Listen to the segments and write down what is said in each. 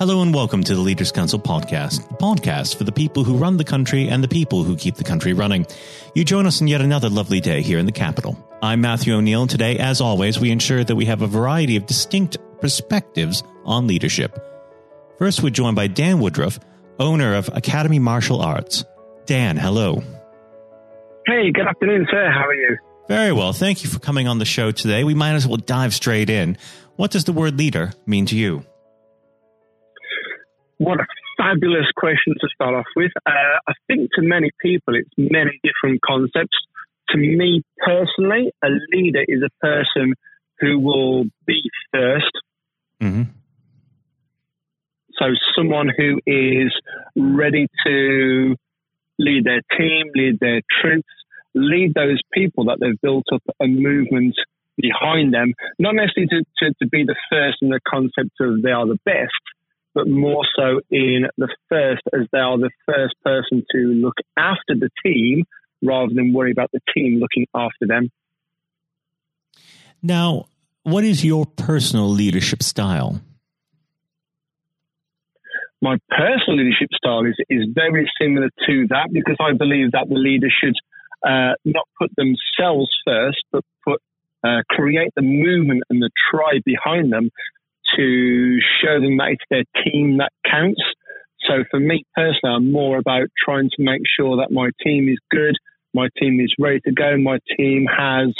Hello and welcome to the Leaders Council podcast, the podcast for the people who run the country and the people who keep the country running. You join us on yet another lovely day here in the capital. I'm Matthew O'Neill, and today, as always, we ensure that we have a variety of distinct perspectives on leadership. First, we're joined by Dan Woodruff, owner of Academy Martial Arts. Dan, hello. Hey, good afternoon, sir. How are you? Very well. Thank you for coming on the show today. We might as well dive straight in. What does the word leader mean to you? What a fabulous question to start off with. Uh, I think to many people, it's many different concepts. To me personally, a leader is a person who will be 1st mm-hmm. So, someone who is ready to lead their team, lead their troops, lead those people that they've built up a movement behind them, not necessarily to, to, to be the first in the concept of they are the best, but more so in the first as they are the first person to look after the team rather than worry about the team looking after them. Now, what is your personal leadership style? My personal leadership style is, is very similar to that because I believe that the leader should uh, not put themselves first, but put uh, create the movement and the tribe behind them to show them that it's their team that counts. So for me personally, I'm more about trying to make sure that my team is good, my team is ready to go, my team has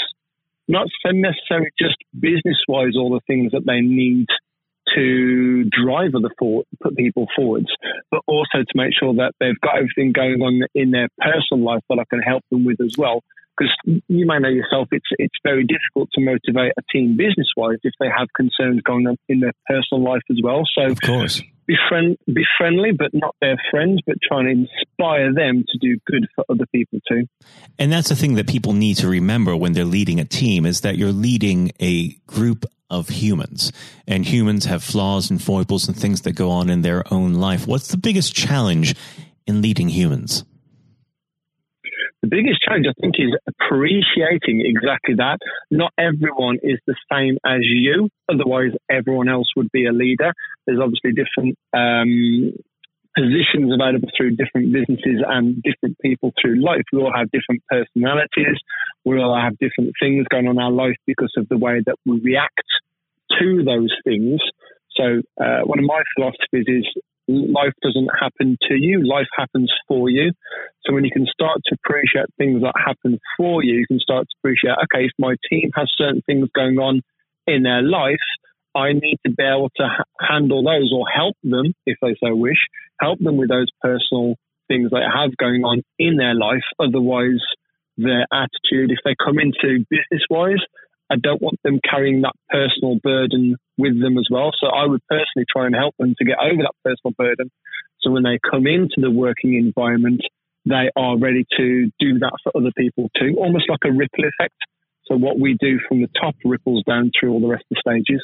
not so necessarily just business wise all the things that they need to drive other forward, put people forwards, but also to make sure that they've got everything going on in their personal life that I can help them with as well because you may know yourself, it's it's very difficult to motivate a team business wise if they have concerns going on in their personal life as well. So, of course, be friend, be friendly, but not their friends, but try and inspire them to do good for other people too. And that's the thing that people need to remember when they're leading a team is that you're leading a group of humans and humans have flaws and foibles and things that go on in their own life. What's the biggest challenge in leading humans? The biggest challenge, I think, is appreciating exactly that. Not everyone is the same as you. Otherwise, everyone else would be a leader. There's obviously different um, positions available through different businesses and different people through life. We all have different personalities. We all have different things going on in our life because of the way that we react to those things. So, uh, one of my philosophies is life doesn't happen to you, life happens for you. So when you can start to appreciate things that happen for you, you can start to appreciate, okay, if my team has certain things going on in their life, I need to be able to ha- handle those or help them, if they so wish, help them with those personal things they have going on in their life. Otherwise, their attitude, if they come into business wise, I don't want them carrying that personal burden with them as well. So I would personally try and help them to get over that personal burden. So when they come into the working environment, they are ready to do that for other people too, almost like a ripple effect. So what we do from the top ripples down through all the rest of the stages.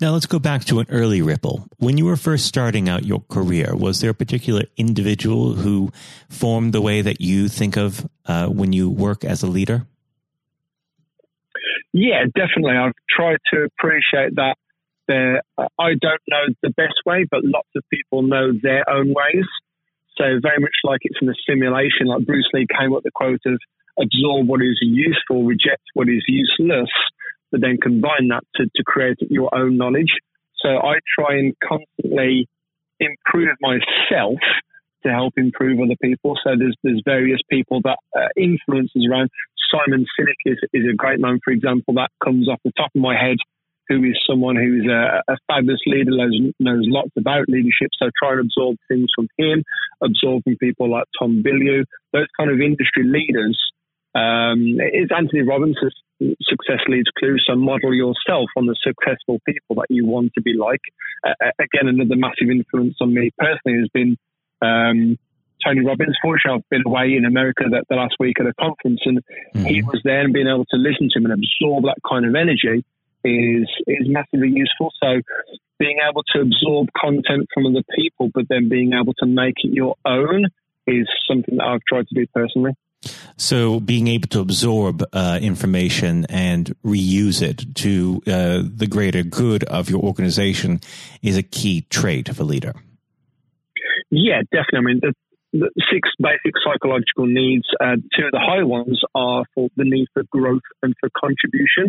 Now let's go back to an early ripple. When you were first starting out your career, was there a particular individual who formed the way that you think of uh, when you work as a leader? Yeah, definitely. I've tried to appreciate that. There, I don't know the best way, but lots of people know their own ways. So very much like it's in a simulation, like Bruce Lee came up with the quote of absorb what is useful, reject what is useless, but then combine that to, to create your own knowledge. So I try and constantly improve myself to help improve other people. So there's there's various people that uh, influences around. Simon Sinek is, is a great man, for example, that comes off the top of my head, who is someone who's a, a fabulous leader, knows, knows lots about leadership. So try and absorb things from him, absorb from people like Tom Bilyeu, those kind of industry leaders. Um, it's Anthony Robbins' success leads clue. So model yourself on the successful people that you want to be like. Uh, again, another massive influence on me personally has been um, Tony Robbins. Fortunately, I've been away in America the, the last week at a conference, and mm-hmm. he was there, and being able to listen to him and absorb that kind of energy is is massively useful. So, being able to absorb content from other people, but then being able to make it your own is something that I've tried to do personally. So, being able to absorb uh, information and reuse it to uh, the greater good of your organization is a key trait of a leader. Yeah, definitely. I mean, the, the six basic psychological needs, uh, two of the high ones are for the need for growth and for contribution.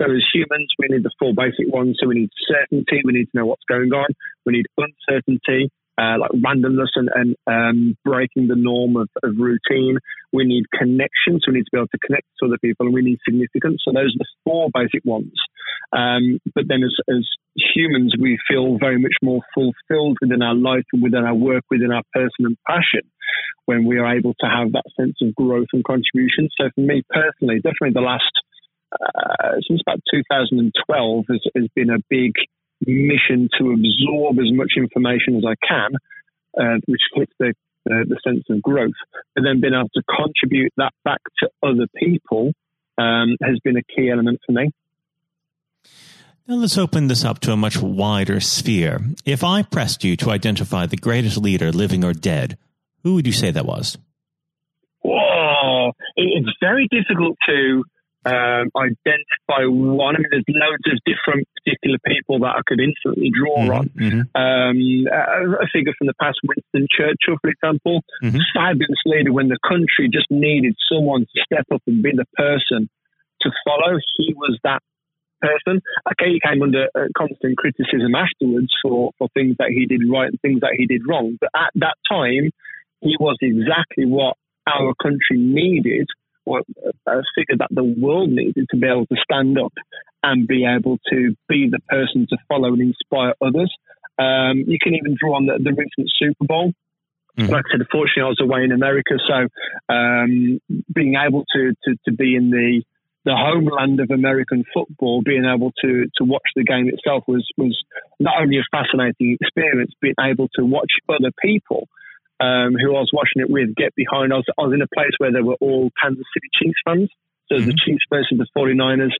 So, as humans, we need the four basic ones. So, we need certainty, we need to know what's going on, we need uncertainty, uh, like randomness and, and um, breaking the norm of, of, routine. We need connection, so we need to be able to connect to other people, and we need significance. So those are the four basic ones. Um, but then, as, as humans, we feel very much more fulfilled within our life within our work, within our person and passion, when we are able to have that sense of growth and contribution. So for me personally, definitely the last uh, since about 2012 has, has been a big mission to absorb as much information as I can, uh, which fits the, uh, the sense of growth, but then being able to contribute that back to other people um, has been a key element for me. Now let's open this up to a much wider sphere. If I pressed you to identify the greatest leader, living or dead, who would you say that was? Whoa, it's very difficult to um, identify one. I mean, there's loads of different particular people that I could instantly draw mm-hmm, on. Mm-hmm. Um, a, figure from the past, Winston Churchill, for example, mm-hmm. fabulous leader when the country just needed someone to step up and be the person to follow. He was that person. Okay, he came under uh, constant criticism afterwards for, for things that he did right and things that he did wrong. But at that time, he was exactly what our country needed a figure that the world needed to be able to stand up and be able to be the person to follow and inspire others. Um, you can even draw on the, the recent Super Bowl. Mm-hmm. Like I said, unfortunately, I was away in America, so um, being able to, to, to be in the the homeland of American football, being able to to watch the game itself was was not only a fascinating experience, being able to watch other people um, who I was watching it with get behind. I was, I was in a place where there were all Kansas City Chiefs fans. So mm-hmm. the Chiefs versus the 49ers,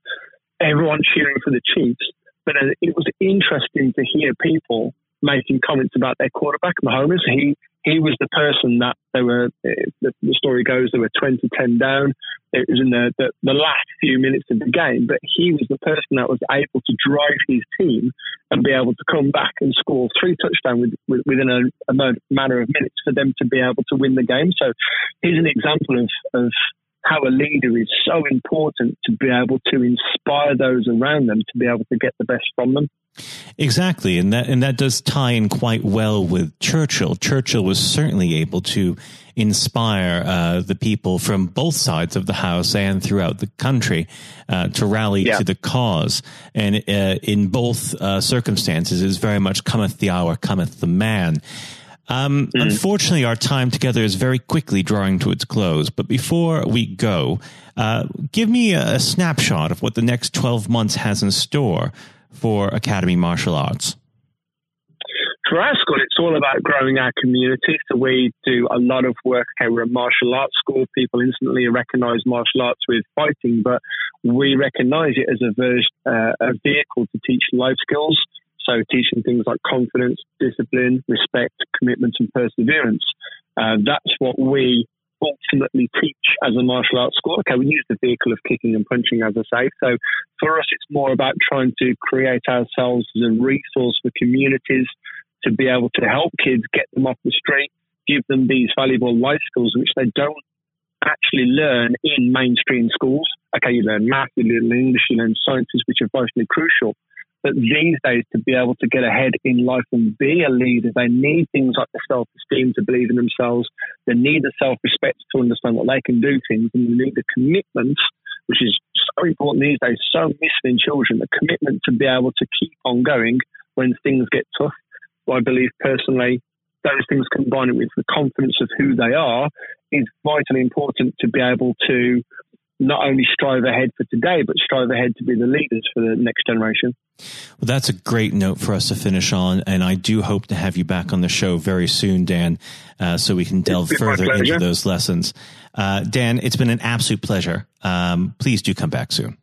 everyone cheering for the Chiefs. But it was interesting to hear people making comments about their quarterback, Mahomes. He he was the person that they were. The, the story goes they were 20-10 down. It was in the, the, the last few minutes of the game, but he was the person that was able to drive his team and be able to come back and score three touchdowns with, with, within a, a matter of minutes for them to be able to win the game. So he's an example of, of how a leader is so important to be able to inspire those around them to be able to get the best from them. Exactly, and that and that does tie in quite well with Churchill. Churchill was certainly able to inspire uh, the people from both sides of the house and throughout the country uh, to rally yeah. to the cause. And uh, in both uh, circumstances, is very much cometh the hour, cometh the man. Um, mm-hmm. Unfortunately, our time together is very quickly drawing to its close. But before we go, uh, give me a, a snapshot of what the next 12 months has in store for Academy Martial Arts. For our school, it's all about growing our community. So we do a lot of work. Okay, we're a martial arts school. People instantly recognize martial arts with fighting, but we recognize it as a, ver- uh, a vehicle to teach life skills. So teaching things like confidence, discipline, respect, commitment, and perseverance. Uh, that's what we ultimately teach as a martial arts school. Okay, we use the vehicle of kicking and punching, as I say. So for us, it's more about trying to create ourselves as a resource for communities to be able to help kids get them off the street, give them these valuable life skills which they don't actually learn in mainstream schools. Okay, you learn math, you learn English, you learn sciences, which are vitally crucial. But these days, to be able to get ahead in life and be a leader, they need things like the self esteem to believe in themselves. They need the self respect to understand that they can do things, and they need the commitment, which is so important these days, so missing in children, the commitment to be able to keep on going when things get tough. I believe personally, those things combined with the confidence of who they are is vitally important to be able to not only strive ahead for today, but strive ahead to be the leaders for the next generation. Well, that's a great note for us to finish on. And I do hope to have you back on the show very soon, Dan, uh, so we can delve further into those lessons. Uh, Dan, it's been an absolute pleasure. Um, please do come back soon.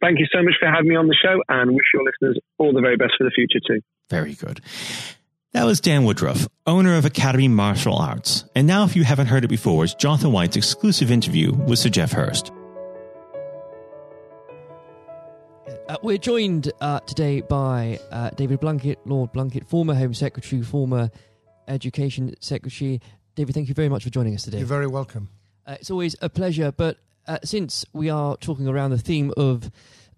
Thank you so much for having me on the show and wish your listeners all the very best for the future too. Very good. That was Dan Woodruff, owner of Academy Martial Arts. And now, if you haven't heard it before, is Jonathan White's exclusive interview with Sir Geoff Hurst. Uh, we're joined uh, today by uh, David Blunkett, Lord Blunkett, former Home Secretary, former Education Secretary. David, thank you very much for joining us today. You're very welcome. Uh, it's always a pleasure, but uh, since we are talking around the theme of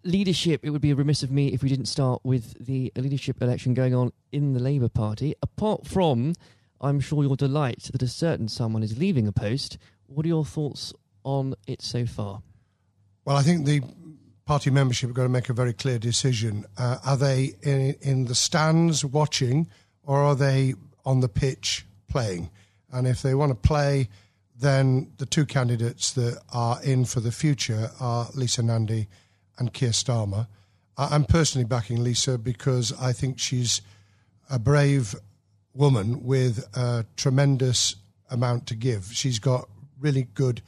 leadership, it would be a remiss of me if we didn't start with the leadership election going on in the Labour Party. Apart from, I'm sure, your delight that a certain someone is leaving a post, what are your thoughts on it so far? Well, I think the party membership are going to make a very clear decision. Uh, are they in, in the stands watching, or are they on the pitch playing? And if they want to play, then the two candidates that are in for the future are Lisa Nandy and Keir Starmer. I'm personally backing Lisa because I think she's a brave woman with a tremendous amount to give. She's got really good,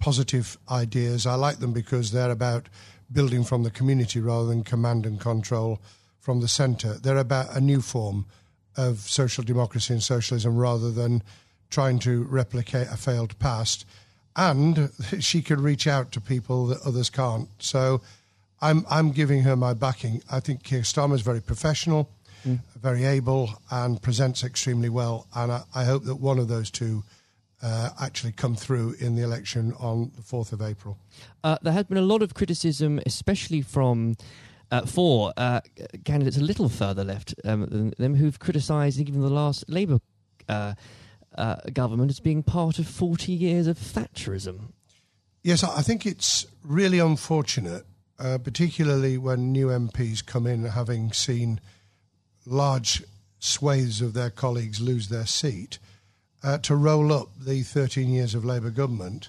positive ideas. I like them because they're about building from the community rather than command and control from the centre. They're about a new form of social democracy and socialism rather than trying to replicate a failed past. And she can reach out to people that others can't. So I'm I'm giving her my backing. I think Keir Starmer is very professional, mm. very able, and presents extremely well. And I, I hope that one of those two uh, actually come through in the election on the fourth of April. Uh, there has been a lot of criticism, especially from. Uh, for uh, candidates a little further left um, than them who've criticised even the last Labour uh, uh, government as being part of 40 years of Thatcherism. Yes, I think it's really unfortunate uh, particularly when new MPs come in having seen large swathes of their colleagues lose their seat, uh, to roll up the 13 years of Labour government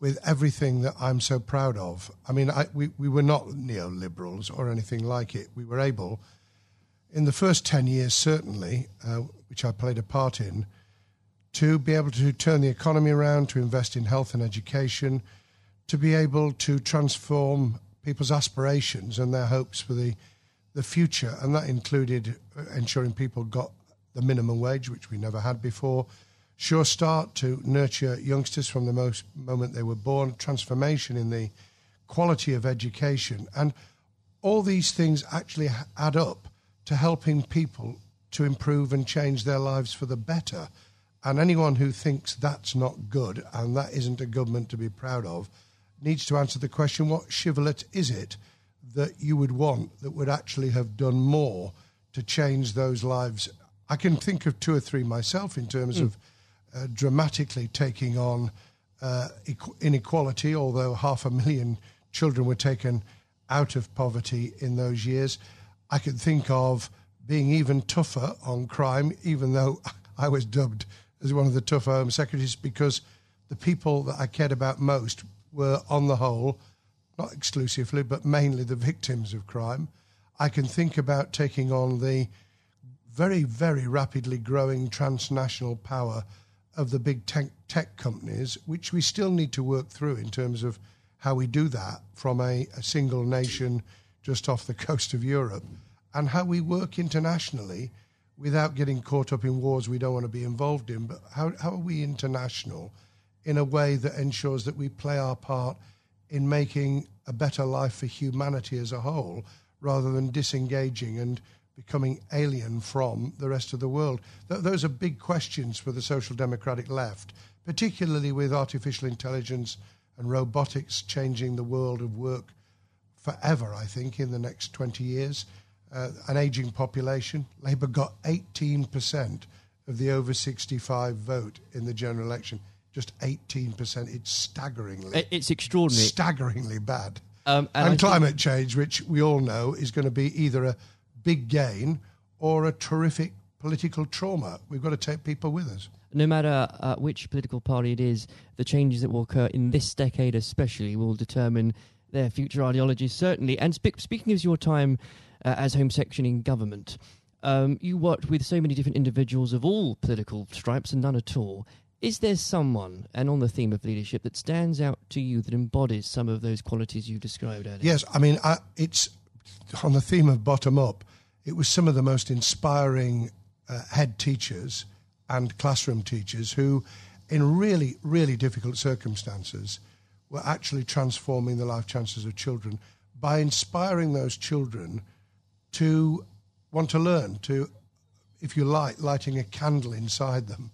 with everything that I'm so proud of. I mean, I, we, we were not neoliberals or anything like it. We were able, in the first 10 years, certainly, uh, which I played a part in, to be able to turn the economy around, to invest in health and education, to be able to transform people's aspirations and their hopes for the, the future. And that included ensuring people got the minimum wage, which we never had before. Sure Start to nurture youngsters from the most moment they were born, transformation in the quality of education. And all these things actually add up to helping people to improve and change their lives for the better. And anyone who thinks that's not good and that isn't a government to be proud of needs to answer the question what shibboleth is it that you would want that would actually have done more to change those lives? I can think of two or three myself in terms mm. of uh, dramatically taking on uh, inequality, although half a million children were taken out of poverty in those years. I can think of being even tougher on crime, even though I was dubbed as one of the tougher Home Secretaries, because the people that I cared about most were, on the whole, not exclusively, but mainly the victims of crime. I can think about taking on the very, very rapidly growing transnational power of the big tech, tech companies, which we still need to work through in terms of how we do that from a, a single nation just off the coast of Europe, and how we work internationally without getting caught up in wars we don't want to be involved in. But how, how are we international? In a way that ensures that we play our part in making a better life for humanity as a whole rather than disengaging and becoming alien from the rest of the world. Th- those are big questions for the social democratic left, particularly with artificial intelligence and robotics changing the world of work forever, I think, in the next 20 years. Uh, an aging population. Labour got 18% of the over 65 vote in the general election just 18%. It's staggeringly. It's extraordinary. Staggeringly bad. Um, and, and climate change, which we all know is going to be either a big gain or a terrific political trauma. We've got to take people with us. No matter uh, which political party it is, the changes that will occur in this decade, especially, will determine their future ideologies, certainly. And spe- speaking of your time uh, as Home Section in government, um, you worked with so many different individuals of all political stripes and none at all. Is there someone, and on the theme of leadership, that stands out to you that embodies some of those qualities you described earlier? Yes, I mean, I, it's on the theme of bottom up. It was some of the most inspiring uh, head teachers and classroom teachers who, in really, really difficult circumstances, were actually transforming the life chances of children by inspiring those children to want to learn, to, if you like, lighting a candle inside them,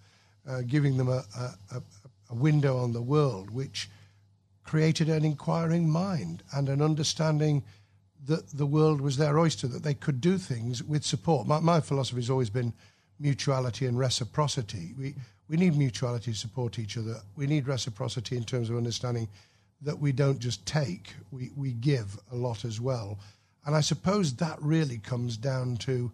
uh, giving them a, a, a window on the world, which created an inquiring mind and an understanding that the world was their oyster, that they could do things with support. My, my philosophy has always been mutuality and reciprocity. We, we need mutuality to support each other. We need reciprocity in terms of understanding that we don't just take, we, we give a lot as well. And I suppose that really comes down to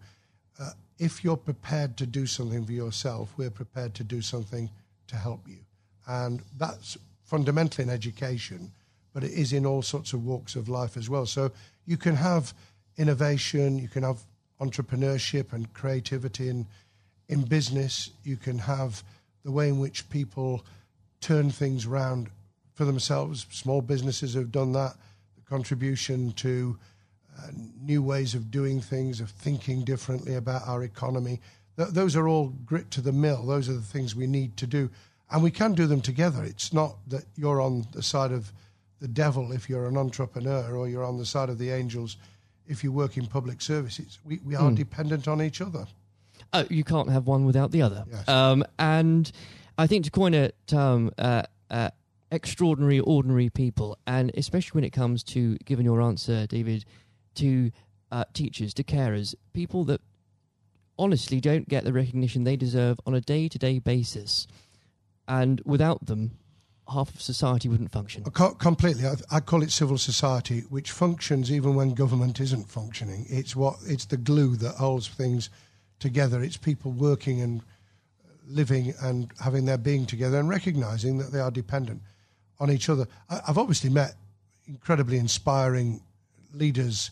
uh, if you're prepared to do something for yourself, we're prepared to do something to help you. And that's fundamentally in education, but it is in all sorts of walks of life as well. So you can have innovation, you can have entrepreneurship and creativity in, in business, you can have the way in which people turn things around for themselves. Small businesses have done that. The contribution to uh, new ways of doing things, of thinking differently about our economy. Th- those are all grit to the mill. Those are the things we need to do. And we can do them together. It's not that you're on the side of the devil if you're an entrepreneur or you're on the side of the angels if you work in public services. We, we are mm. dependent on each other. Oh, you can't have one without the other. Yes. Um, and I think to coin a term, uh, uh, extraordinary, ordinary people, and especially when it comes to giving your answer, David, to uh, teachers, to carers, people that honestly don't get the recognition they deserve on a day to day basis. And without them, half of society wouldn't function. completely. I, I, call it civil society, which functions even when government isn't functioning. It's what it's the glue that holds things together. It's people working and living and having their being together and recognizing that they are dependent on each other. I, I've obviously met incredibly inspiring leaders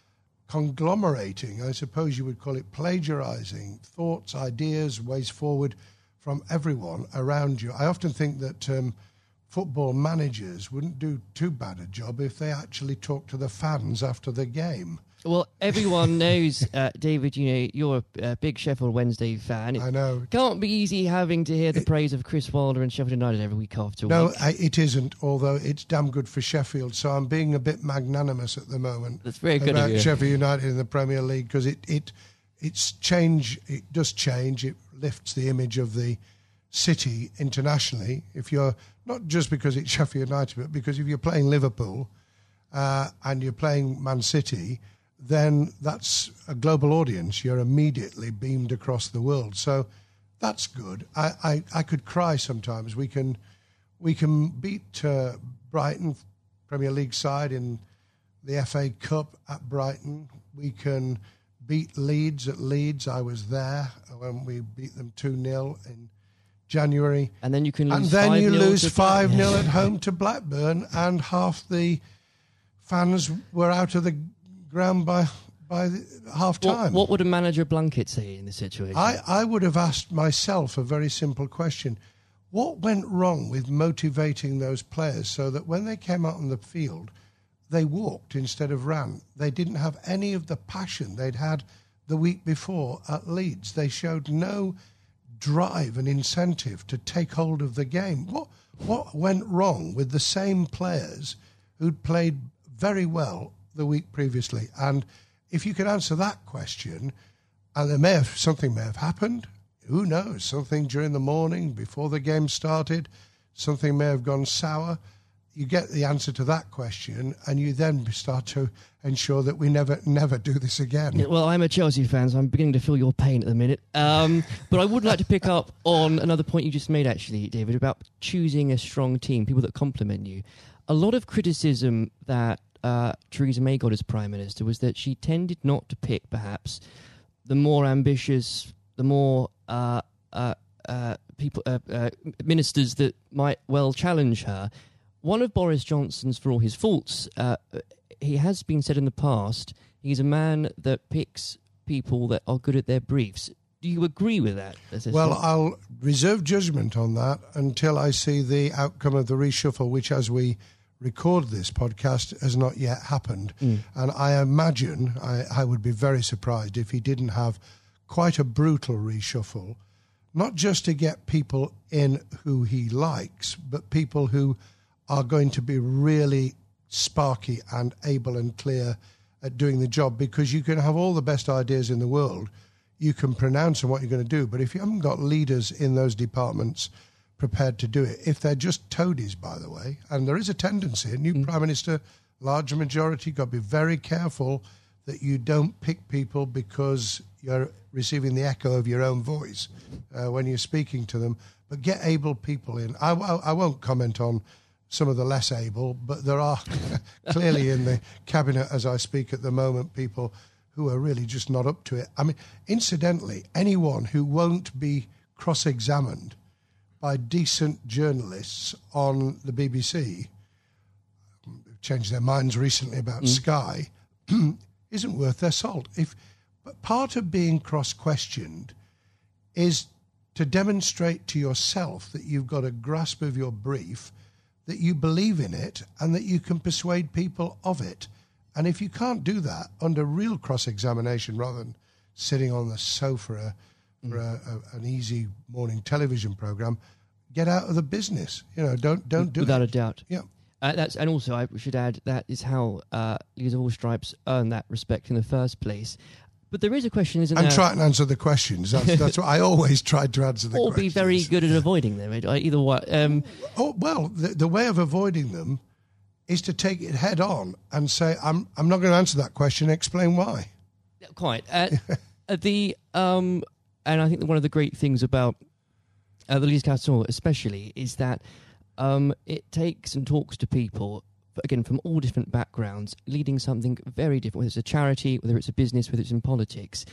conglomerating, I suppose you would call it plagiarizing thoughts, ideas, ways forward from everyone around you. I often think that um, football managers wouldn't do too bad a job if they actually talked to the fans after the game. Well, everyone knows, uh, David. You know you're a, big Sheffield Wednesday fan. It I know. Can't be easy having to hear the it, praise of Chris Wilder and Sheffield United every week after no, week. No, it isn't. Although it's damn good for Sheffield, so I'm being a bit magnanimous at the moment. That's very good about Sheffield United in the Premier League because it it it's change. It does change. It lifts the image of the city internationally. If you're not just because it's Sheffield United, but because if you're playing Liverpool uh, and you're playing Man City then that's a global audience. You're immediately beamed across the world. So that's good. I, I, I could cry sometimes. We can we can beat uh, Brighton Premier League side in the FA Cup at Brighton. We can beat Leeds at Leeds. I was there when we beat them 2 0 in January. And then you can lose And then you 5-0 lose 5 0 at home to Blackburn, and half the fans were out of the ground by, by half time. what would a manager Blunkett say in this situation? I, I would have asked myself a very simple question. What went wrong with motivating those players so that when they came out on the field, they walked instead of ran? They didn't have any of the passion they'd had the week before at Leeds. They showed no drive and incentive to take hold of the game. What, what went wrong with the same players who'd played very well the week previously? And if you could answer that question, and there may have something may have happened. Who knows? Something during the morning before the game started, something may have gone sour. You get the answer to that question, and you then start to ensure that we never, never do this again. Well, I'm a Chelsea fan, so I'm beginning to feel your pain at the minute. Um, but I would like to pick up on another point you just made, actually, David, about choosing a strong team, people that complement you. A lot of criticism that uh, Theresa May got as Prime Minister was that she tended not to pick, perhaps, the more ambitious, the more uh, uh, uh, people, uh, uh, ministers that might well challenge her. One of Boris Johnson's, for all his faults, uh, he has been said in the past, he's a man that picks people that are good at their briefs. Do you agree with that? Well, I'll reserve judgment on that until I see the outcome of the reshuffle, which, as we record this podcast, has not yet happened. Mm. And I imagine I, I would be very surprised if he didn't have quite a brutal reshuffle, not just to get people in who he likes, but people who are going to be really sparky and able and clear at doing the job because you can have all the best ideas in the world you can pronounce on what you're going to do. But if you haven't got leaders in those departments prepared to do it, if they're just toadies, by the way, and there is a tendency, a new prime minister, large majority, got to be very careful that you don't pick people because you're receiving the echo of your own voice uh, when you're speaking to them. But get able people in. I, I, I won't comment on some of the less able, but there are clearly in the cabinet as I speak at the moment people who are really just not up to it. I mean, incidentally, anyone who won't be cross examined by decent journalists on the BBC, changed their minds recently about mm. Sky, isn't worth their salt. If but part of being cross questioned is to demonstrate to yourself that you've got a grasp of your brief, that you believe in it, and that you can persuade people of it. And if you can't do that under real cross examination rather than sitting on the sofa for a, a, an easy morning television program, get out of the business. You know, don't don't do without it. a doubt. Yeah. Uh, that's and also I should add that is how uh, leaders of all stripes earn that respect in the first place. But there is a question, isn't And there? try and answer the questions. That's that's what I always tried to answer the questions. or questions. be very good at avoiding them. Either way, um, Oh well, the, the way of avoiding them is to take it head on and say, "I'm I'm not going to answer that question. Explain why." quite. Uh, uh, the um, and I think that one of the great things about uh, the Leaders Council, especially, is that um, it takes and talks to people again from all different backgrounds, leading something very different. Whether it's a charity, whether it's a business, whether it's in politics.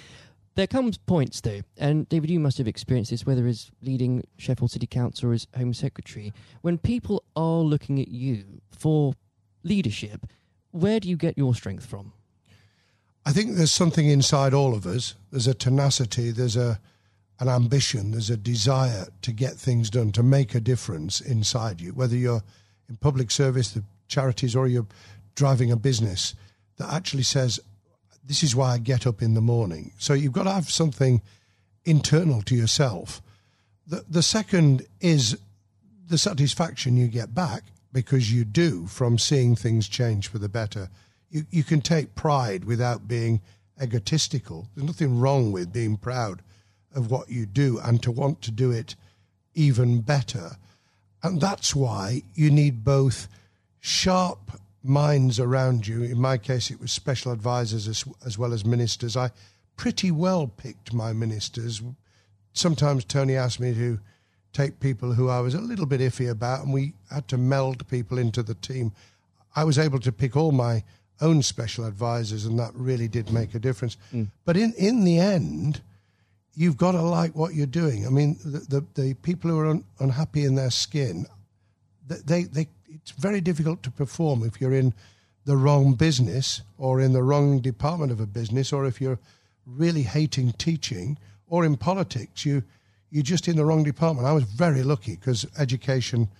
There comes points though, and David, you must have experienced this, whether as leading Sheffield City Council or as Home Secretary, when people are looking at you for leadership. Where do you get your strength from? I think there's something inside all of us. There's a tenacity. There's a an ambition. There's a desire to get things done, to make a difference inside you. Whether you're in public service, the charities, or you're driving a business that actually says, "This is why I get up in the morning." So you've got to have something internal to yourself. The the second is the satisfaction you get back because you do from seeing things change for the better. You, you can take pride without being egotistical. There's nothing wrong with being proud of what you do and to want to do it even better. And that's why you need both sharp minds around you. In my case, it was special advisors as, as well as ministers. I pretty well picked my ministers. Sometimes Tony asked me to take people who I was a little bit iffy about, and we had to meld people into the team. I was able to pick all my own special advisors, and that really did make a difference. Mm. But in, in the end, you've got to like what you're doing. I mean, the, the, the people who are un, unhappy in their skin, they, they, it's very difficult to perform if you're in the wrong business or in the wrong department of a business or if you're really hating teaching or in politics, you, you're just in the wrong department. I was very lucky because education –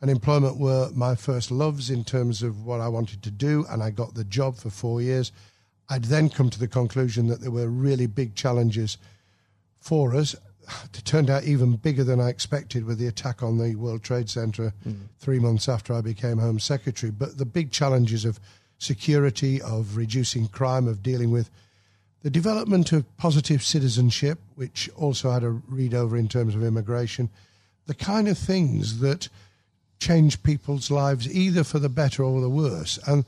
and employment were my first loves in terms of what I wanted to do, and I got the job for four years. I'd then come to the conclusion that there were really big challenges for us. It turned out even bigger than I expected with the attack on the World Trade Center mm. three months after I became Home Secretary. But the big challenges of security, of reducing crime, of dealing with the development of positive citizenship, which also had a read over in terms of immigration, the kind of things that change people's lives either for the better or the worse. And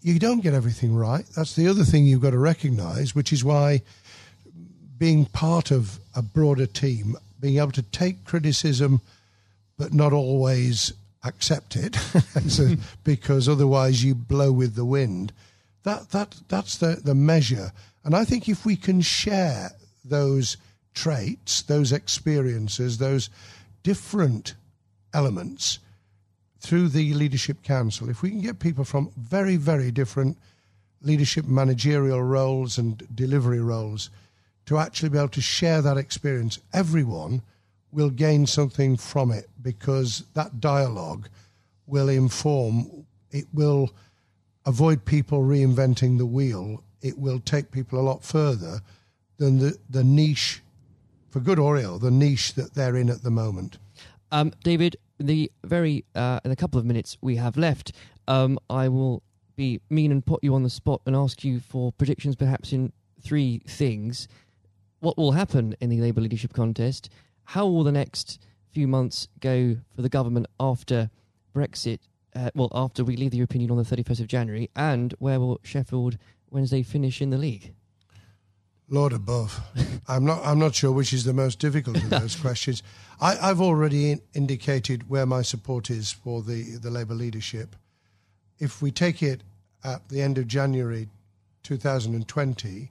you don't get everything right. That's the other thing you've got to recognize, which is why being part of a broader team, being able to take criticism but not always accept it because otherwise you blow with the wind. That that that's the, the measure. And I think if we can share those traits, those experiences, those different elements, through the Leadership Council, if we can get people from very, very different leadership managerial roles and delivery roles to actually be able to share that experience, everyone will gain something from it because that dialogue will inform, it will avoid people reinventing the wheel, it will take people a lot further than the, the niche, for good or ill, the niche that they're in at the moment. Um, David, the very uh, in a couple of minutes we have left, um, I will be mean and put you on the spot and ask you for predictions, perhaps in three things. What will happen in the Labour leadership contest? How will the next few months go for the government after Brexit? Uh, well, after we leave the European Union on the 31st of January, and where will Sheffield Wednesday finish in the league? Lord above, I'm not. I'm not sure which is the most difficult of those questions. I, have already in, indicated where my support is for the the Labour leadership. If we take it at the end of January 2020,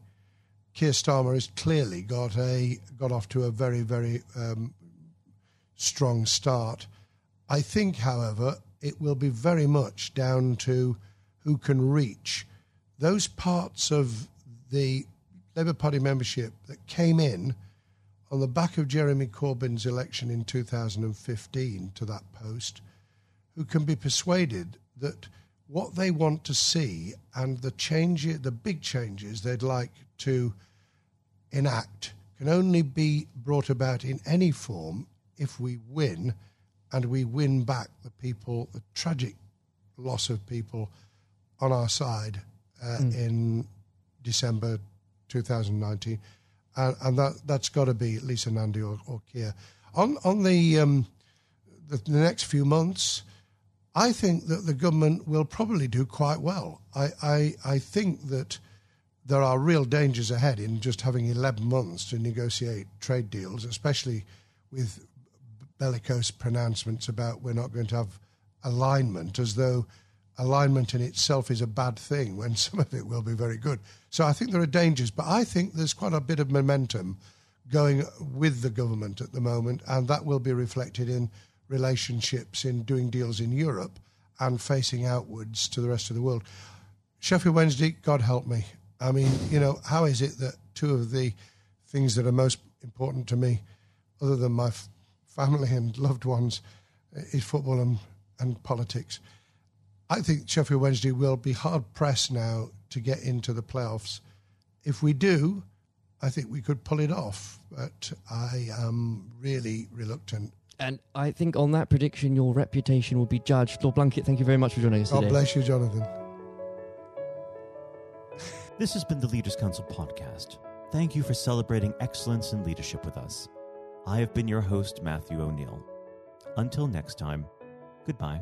Keir Starmer has clearly got a got off to a very very um, strong start. I think, however, it will be very much down to who can reach those parts of the Labour Party membership that came in on the back of Jeremy Corbyn's election in 2015 to that post, who can be persuaded that what they want to see and the change, the big changes they'd like to enact can only be brought about in any form if we win and we win back the people, the tragic loss of people on our side uh, mm. in December 2019, and, and that that's got to be Lisa Nandy or, or Keir. On on the, um, the the next few months, I think that the government will probably do quite well. I, I, I think that there are real dangers ahead in just having 11 months to negotiate trade deals, especially with bellicose pronouncements about we're not going to have alignment, as though alignment in itself is a bad thing when some of it will be very good. So I think there are dangers, but I think there's quite a bit of momentum going with the government at the moment, and that will be reflected in relationships, in doing deals in Europe, and facing outwards to the rest of the world. Sheffield Wednesday, God help me. I mean, you know, how is it that two of the things that are most important to me, other than my f- family and loved ones, is football and, and politics? I think Sheffield Wednesday will be hard pressed now to get into the playoffs. If we do, I think we could pull it off, but I am really reluctant. And I think on that prediction, your reputation will be judged. Lord Blunkett, thank you very much for joining us God today. God bless you, Jonathan. This has been the Leaders Council podcast. Thank you for celebrating excellence in leadership with us. I have been your host, Matthew O'Neill. Until next time, goodbye.